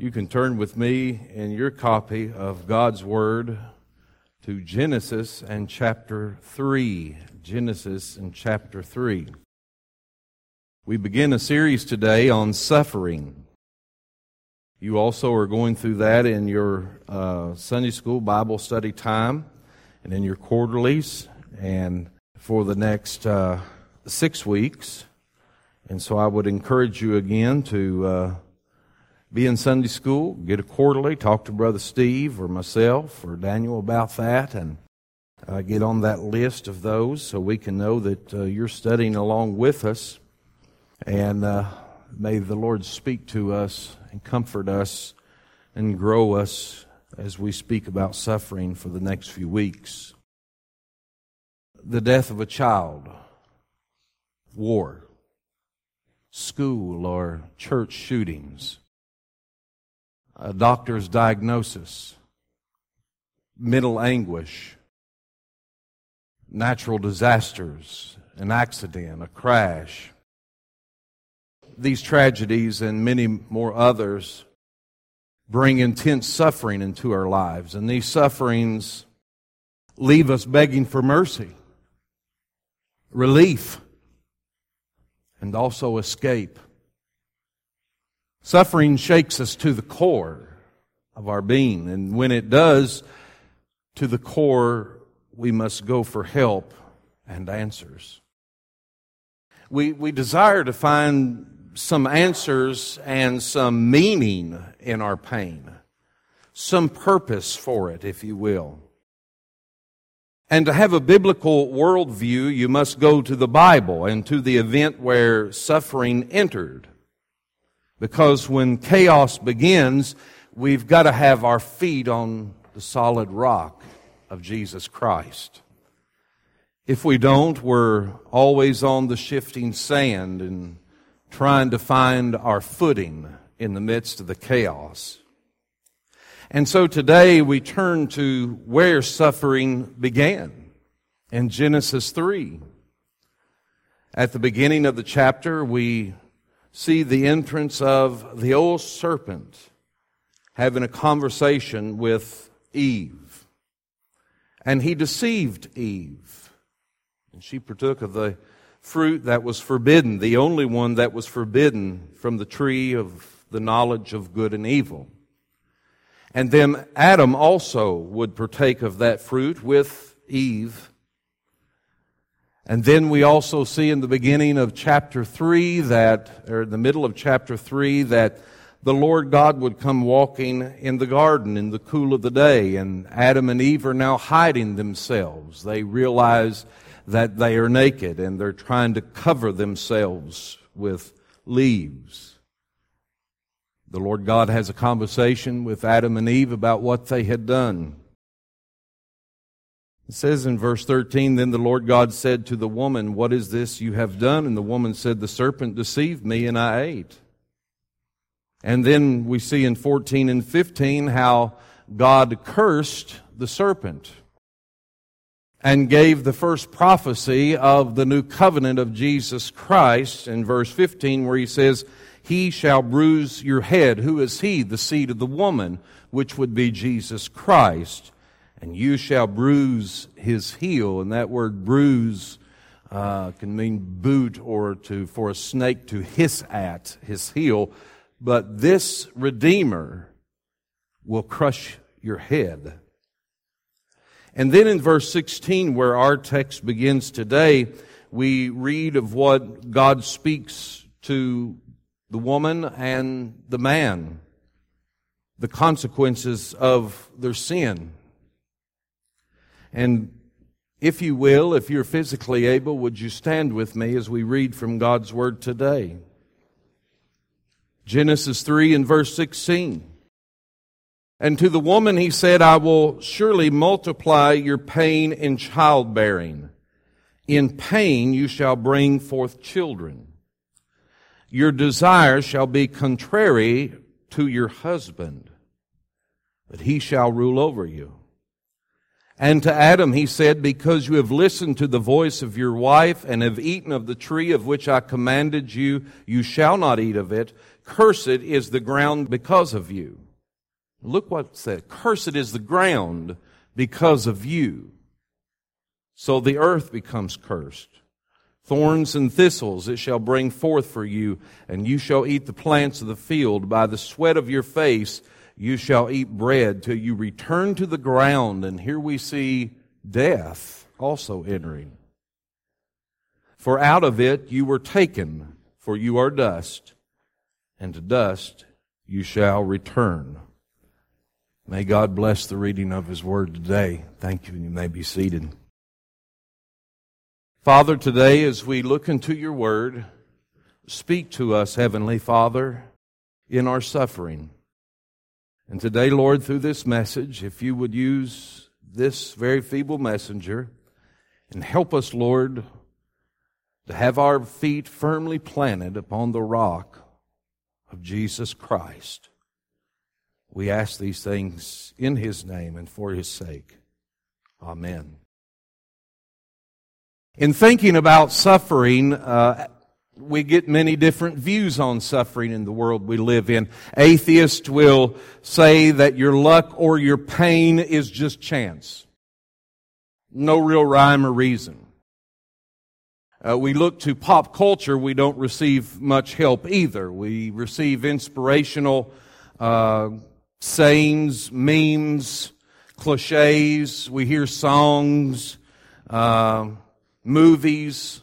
You can turn with me in your copy of God's Word to Genesis and chapter 3. Genesis and chapter 3. We begin a series today on suffering. You also are going through that in your uh, Sunday school Bible study time and in your quarterlies and for the next uh, six weeks. And so I would encourage you again to. Uh, be in Sunday school, get a quarterly, talk to Brother Steve or myself or Daniel about that, and uh, get on that list of those so we can know that uh, you're studying along with us. And uh, may the Lord speak to us and comfort us and grow us as we speak about suffering for the next few weeks. The death of a child, war, school or church shootings a doctor's diagnosis, mental anguish, natural disasters, an accident, a crash. These tragedies and many more others bring intense suffering into our lives, and these sufferings leave us begging for mercy, relief, and also escape. Suffering shakes us to the core of our being, and when it does, to the core, we must go for help and answers. We, we desire to find some answers and some meaning in our pain, some purpose for it, if you will. And to have a biblical worldview, you must go to the Bible and to the event where suffering entered. Because when chaos begins, we've got to have our feet on the solid rock of Jesus Christ. If we don't, we're always on the shifting sand and trying to find our footing in the midst of the chaos. And so today we turn to where suffering began in Genesis 3. At the beginning of the chapter, we see the entrance of the old serpent having a conversation with Eve. And he deceived Eve. And she partook of the fruit that was forbidden, the only one that was forbidden from the tree of the knowledge of good and evil. And then Adam also would partake of that fruit with Eve. And then we also see in the beginning of chapter 3 that, or the middle of chapter 3, that the Lord God would come walking in the garden in the cool of the day, and Adam and Eve are now hiding themselves. They realize that they are naked and they're trying to cover themselves with leaves. The Lord God has a conversation with Adam and Eve about what they had done. It says in verse 13, Then the Lord God said to the woman, What is this you have done? And the woman said, The serpent deceived me and I ate. And then we see in 14 and 15 how God cursed the serpent and gave the first prophecy of the new covenant of Jesus Christ in verse 15 where he says, He shall bruise your head. Who is he? The seed of the woman, which would be Jesus Christ and you shall bruise his heel. And that word bruise uh, can mean boot or to for a snake to hiss at his heel. But this Redeemer will crush your head. And then in verse 16, where our text begins today, we read of what God speaks to the woman and the man, the consequences of their sin. And if you will, if you're physically able, would you stand with me as we read from God's Word today? Genesis 3 and verse 16. And to the woman he said, I will surely multiply your pain in childbearing. In pain you shall bring forth children. Your desire shall be contrary to your husband, but he shall rule over you. And to Adam he said, Because you have listened to the voice of your wife and have eaten of the tree of which I commanded you, you shall not eat of it. Cursed is the ground because of you. Look what it said. Cursed is the ground because of you. So the earth becomes cursed. Thorns and thistles it shall bring forth for you, and you shall eat the plants of the field. By the sweat of your face you shall eat bread till you return to the ground. And here we see death also entering. For out of it you were taken, for you are dust, and to dust you shall return. May God bless the reading of His Word today. Thank you, and you may be seated. Father, today as we look into your Word, speak to us, Heavenly Father, in our suffering. And today, Lord, through this message, if you would use this very feeble messenger and help us, Lord, to have our feet firmly planted upon the rock of Jesus Christ. We ask these things in His name and for His sake. Amen. In thinking about suffering, uh, we get many different views on suffering in the world we live in. Atheists will say that your luck or your pain is just chance. No real rhyme or reason uh, we look to pop culture, we don't receive much help either. We receive inspirational uh, sayings, memes, cliches. We hear songs, uh, movies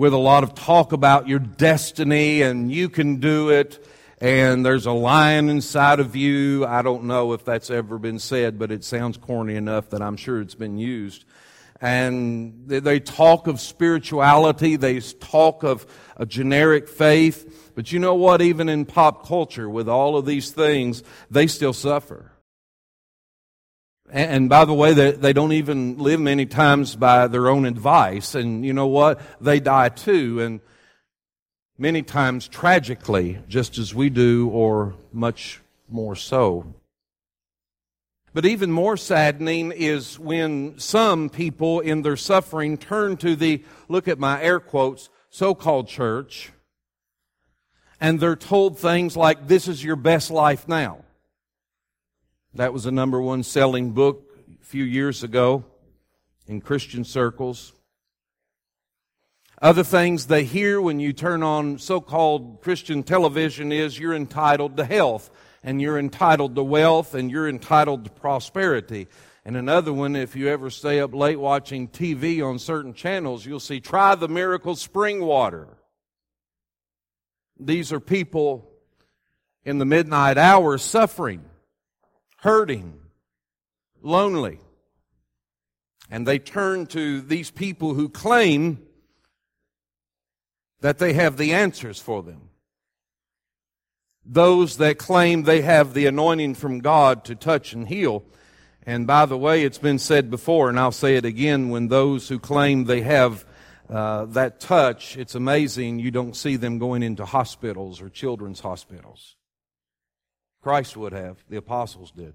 with a lot of talk about your destiny and you can do it and there's a lion inside of you. I don't know if that's ever been said, but it sounds corny enough that I'm sure it's been used and they talk of spirituality, they talk of a generic faith. But you know what? Even in pop culture, with all of these things, they still suffer. And by the way, they, they don't even live many times by their own advice. And you know what? They die too. And many times tragically, just as we do, or much more so. But even more saddening is when some people in their suffering turn to the, look at my air quotes, so-called church, and they're told things like, this is your best life now. That was a number one selling book a few years ago in Christian circles. Other things they hear when you turn on so-called Christian television is you're entitled to health and you're entitled to wealth and you're entitled to prosperity. And another one, if you ever stay up late watching TV on certain channels, you'll see try the miracle spring water. These are people in the midnight hour suffering, hurting, lonely. And they turn to these people who claim that they have the answers for them those that claim they have the anointing from God to touch and heal. And by the way, it's been said before, and I'll say it again, when those who claim they have uh, that touch, it's amazing you don't see them going into hospitals or children's hospitals. Christ would have, the apostles did.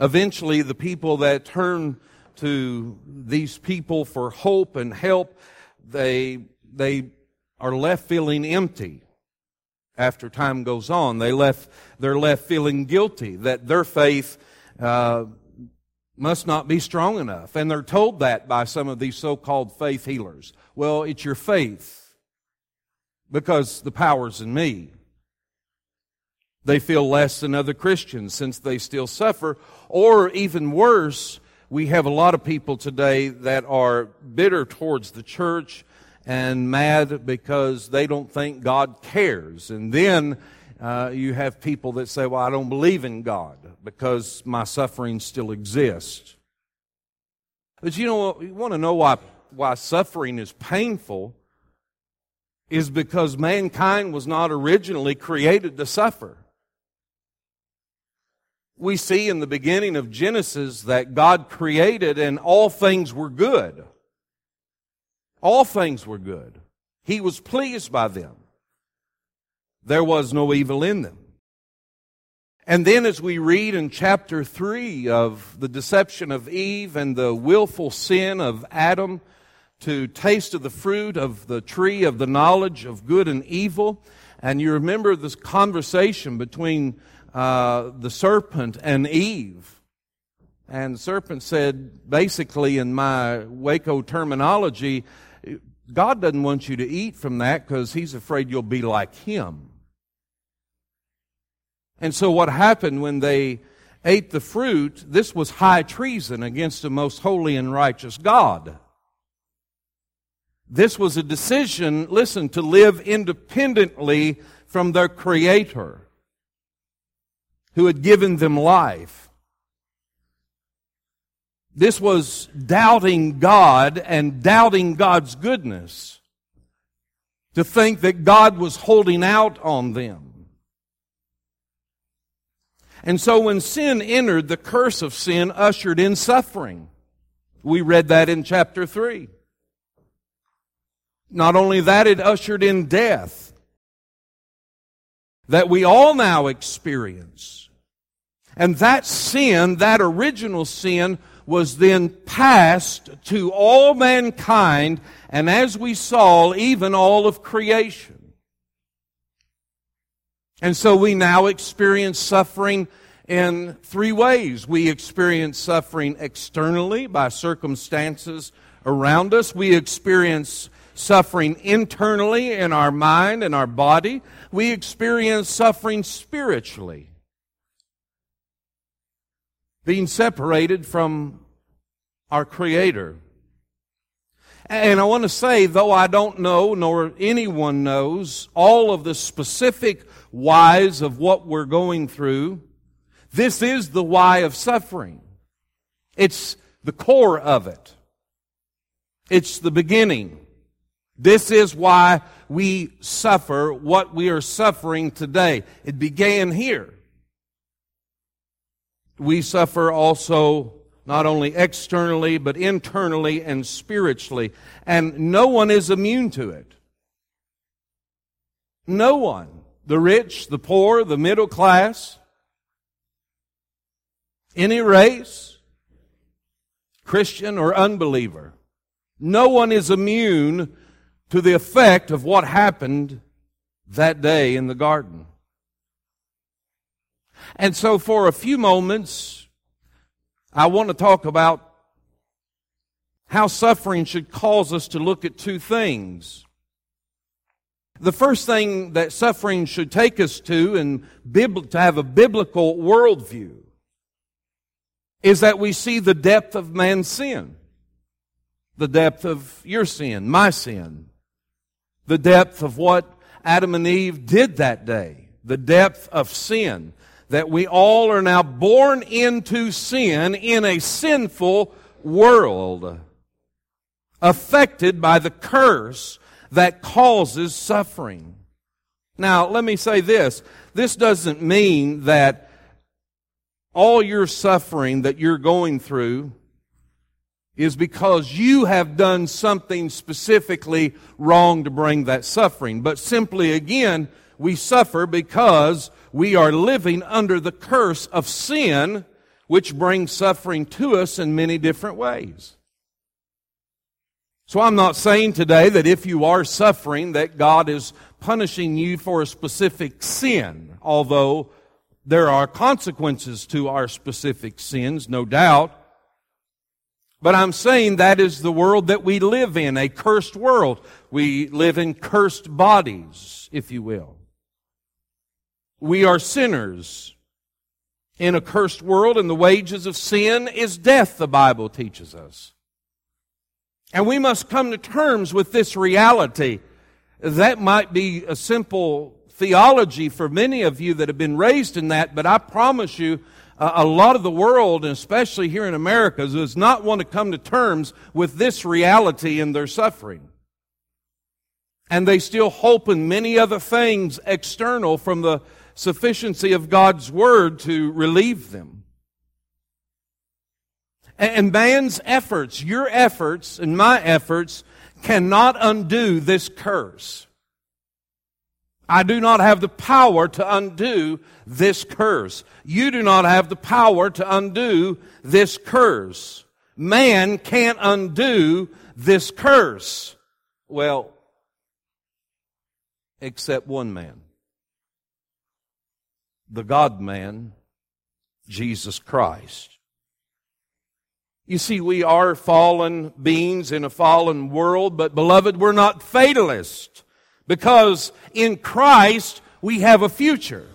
Eventually, the people that turn to these people for hope and help, they, they are left feeling empty after time goes on. They left, they're left feeling guilty that their faith uh, must not be strong enough. And they're told that by some of these so-called faith healers. Well, it's your faith because the power's in me. They feel less than other Christians since they still suffer. Or even worse, we have a lot of people today that are bitter towards the church and mad because they don't think God cares. And then uh, you have people that say, Well, I don't believe in God because my suffering still exists. But you know, you want to know why, why suffering is painful is because mankind was not originally created to suffer. We see in the beginning of Genesis that God created and all things were good. All things were good. He was pleased by them. There was no evil in them. And then as we read in chapter 3 of the deception of Eve and the willful sin of Adam to taste of the fruit of the tree of the knowledge of good and evil, And you remember this conversation between uh, the serpent and Eve. And the serpent said, basically, in my Waco terminology, God doesn't want you to eat from that because he's afraid you'll be like him. And so what happened when they ate the fruit, this was high treason against the most holy and righteous God. This was a decision, listen, to live independently from their Creator who had given them life. This was doubting God and doubting God's goodness. To think that God was holding out on them. And so when sin entered, the curse of sin ushered in suffering. We read that in chapter 3. Not only that, it ushered in death that we all now experience. And that sin, that original sin, was then passed to all mankind, and as we saw, even all of creation. And so we now experience suffering in three ways. We experience suffering externally by circumstances around us. We experience suffering internally in our mind and our body. We experience suffering spiritually. Being separated from our Creator. And I want to say, though I don't know, nor anyone knows, all of the specific whys of what we're going through, this is the why of suffering. It's the core of it. It's the beginning. This is why we suffer what we are suffering today. It began here. We suffer also not only externally, but internally and spiritually. And no one is immune to it. No one. The rich, the poor, the middle class, any race, Christian or unbeliever. No one is immune to the effect of what happened that day in the garden. And so for a few moments, I want to talk about how suffering should cause us to look at two things. The first thing that suffering should take us to and to have a biblical worldview is that we see the depth of man's sin. The depth of your sin, my sin, the depth of what Adam and Eve did that day, the depth of sin, that we all are now born into sin in a sinful world, affected by the curse that causes suffering. Now, let me say this. This doesn't mean that all your suffering that you're going through is because you have done something specifically wrong to bring that suffering. But simply again, we suffer because we are living under the curse of sin, which brings suffering to us in many different ways. So I'm not saying today that if you are suffering that God is punishing you for a specific sin, although there are consequences to our specific sins, no doubt. But I'm saying that is the world that we live in, a cursed world. We live in cursed bodies, if you will. We are sinners in a cursed world, and the wages of sin is death, the Bible teaches us. And we must come to terms with this reality. That might be a simple theology for many of you that have been raised in that, but I promise you, a lot of the world, and especially here in America, does not want to come to terms with this reality in their suffering. And they still hope in many other things external from the sufficiency of God's Word to relieve them. And man's efforts, your efforts and my efforts, cannot undo this curse. I do not have the power to undo this curse. You do not have the power to undo this curse. Man can't undo this curse. Well, except one man. the God man, Jesus Christ. You see, we are fallen beings in a fallen world, but beloved, we're not fatalists because in Christ we have a future.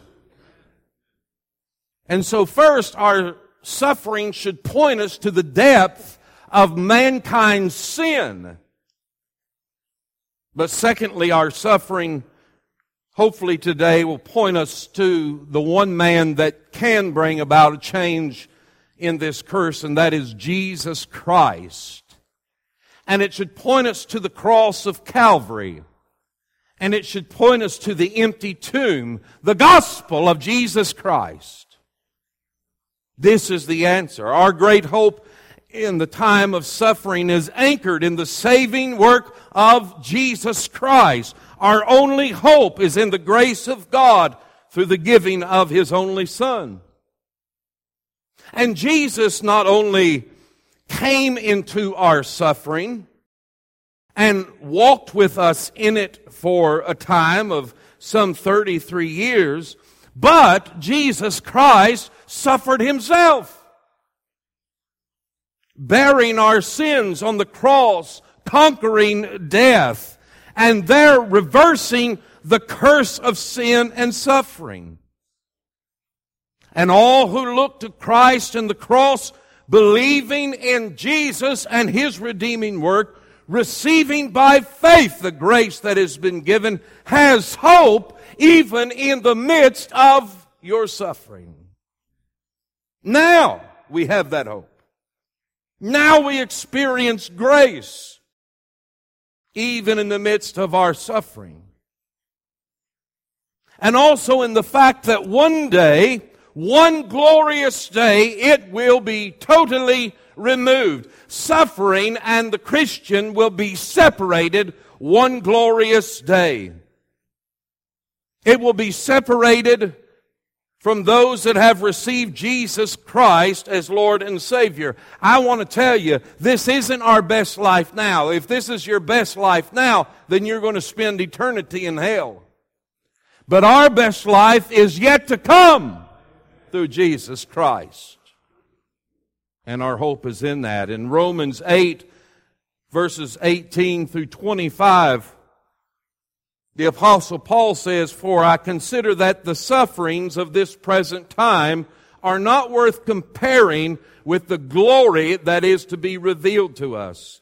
And so first, our suffering should point us to the depth of mankind's sin. But secondly, our suffering, hopefully today, will point us to the one man that can bring about a change in this curse, and that is Jesus Christ. And it should point us to the cross of Calvary. And it should point us to the empty tomb, the gospel of Jesus Christ. This is the answer. Our great hope in the time of suffering is anchored in the saving work of Jesus Christ. Our only hope is in the grace of God through the giving of His only Son. And Jesus not only came into our suffering and walked with us in it for a time of some 33 years, but Jesus Christ suffered himself bearing our sins on the cross, conquering death, and there reversing the curse of sin and suffering. And all who look to Christ and the cross, believing in Jesus and His redeeming work, receiving by faith the grace that has been given, has hope even in the midst of your suffering. Now we have that hope. Now we experience grace, even in the midst of our suffering. And also in the fact that one day, one glorious day, it will be totally removed. Suffering and the Christian will be separated one glorious day. It will be separated from those that have received Jesus Christ as Lord and Savior. I want to tell you, this isn't our best life now. If this is your best life now, then you're going to spend eternity in hell. But our best life is yet to come through Jesus Christ. And our hope is in that. In Romans 8, verses 18 through 25, the apostle Paul says, For I consider that the sufferings of this present time are not worth comparing with the glory that is to be revealed to us.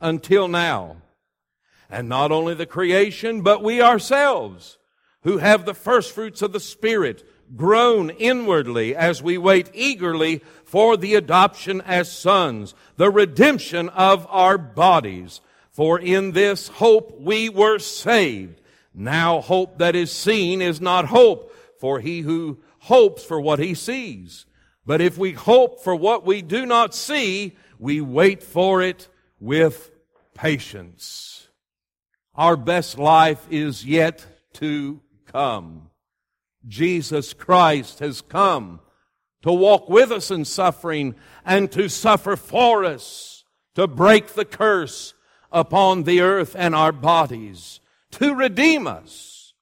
until now. And not only the creation, but we ourselves, who have the first fruits of the Spirit, groan inwardly as we wait eagerly for the adoption as sons, the redemption of our bodies. For in this hope we were saved. Now hope that is seen is not hope, for he who hopes for what he sees. But if we hope for what we do not see, we wait for it with patience. Our best life is yet to come. Jesus Christ has come to walk with us in suffering and to suffer for us, to break the curse upon the earth and our bodies, to redeem us.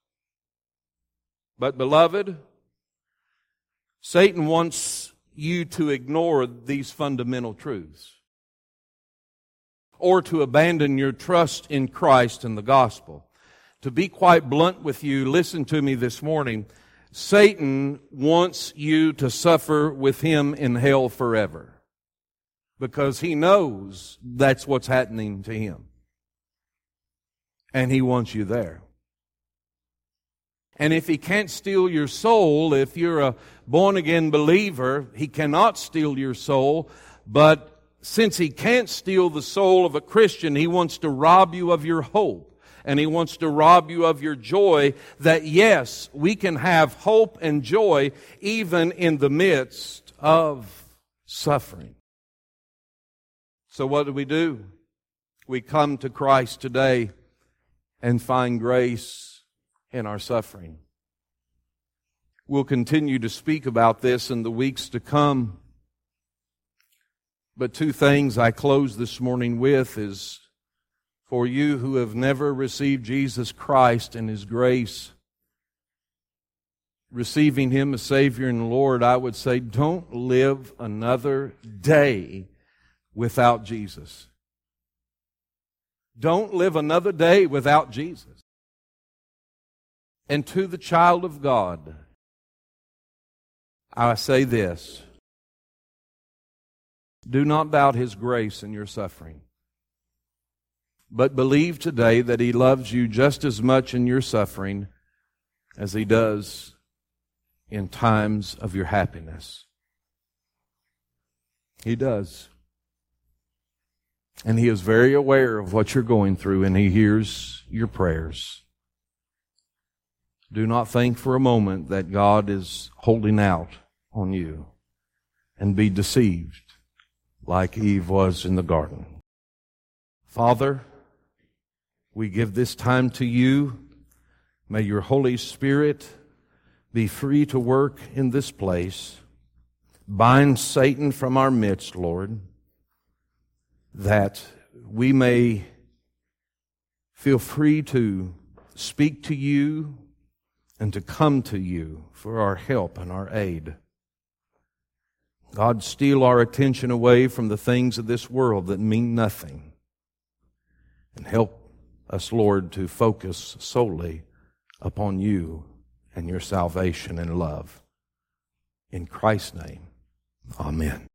But beloved, Satan wants you to ignore these fundamental truths or to abandon your trust in Christ and the gospel. To be quite blunt with you, listen to me this morning. Satan wants you to suffer with him in hell forever because he knows that's what's happening to him. And he wants you there. And if he can't steal your soul, if you're a born again believer, he cannot steal your soul. But since he can't steal the soul of a Christian, he wants to rob you of your hope. and he wants to rob you of your joy that yes, we can have hope and joy even in the midst of suffering. So what do we do? We come to Christ today and find grace in our suffering. We'll continue to speak about this in the weeks to come. But two things I close this morning with is for you who have never received Jesus Christ and His grace, receiving Him as Savior and Lord, I would say don't live another day without Jesus. Don't live another day without Jesus. And to the child of God, I say this do not doubt His grace in your suffering, but believe today that He loves you just as much in your suffering as He does in times of your happiness. He does. And He is very aware of what you're going through, and He hears your prayers. Do not think for a moment that God is holding out on you and be deceived like Eve was in the garden. Father, we give this time to you. May your Holy Spirit be free to work in this place. Bind Satan from our midst, Lord that we may feel free to speak to you and to come to you for our help and our aid. God, steal our attention away from the things of this world that mean nothing and help us, Lord, to focus solely upon you and your salvation and love. In Christ's name, amen.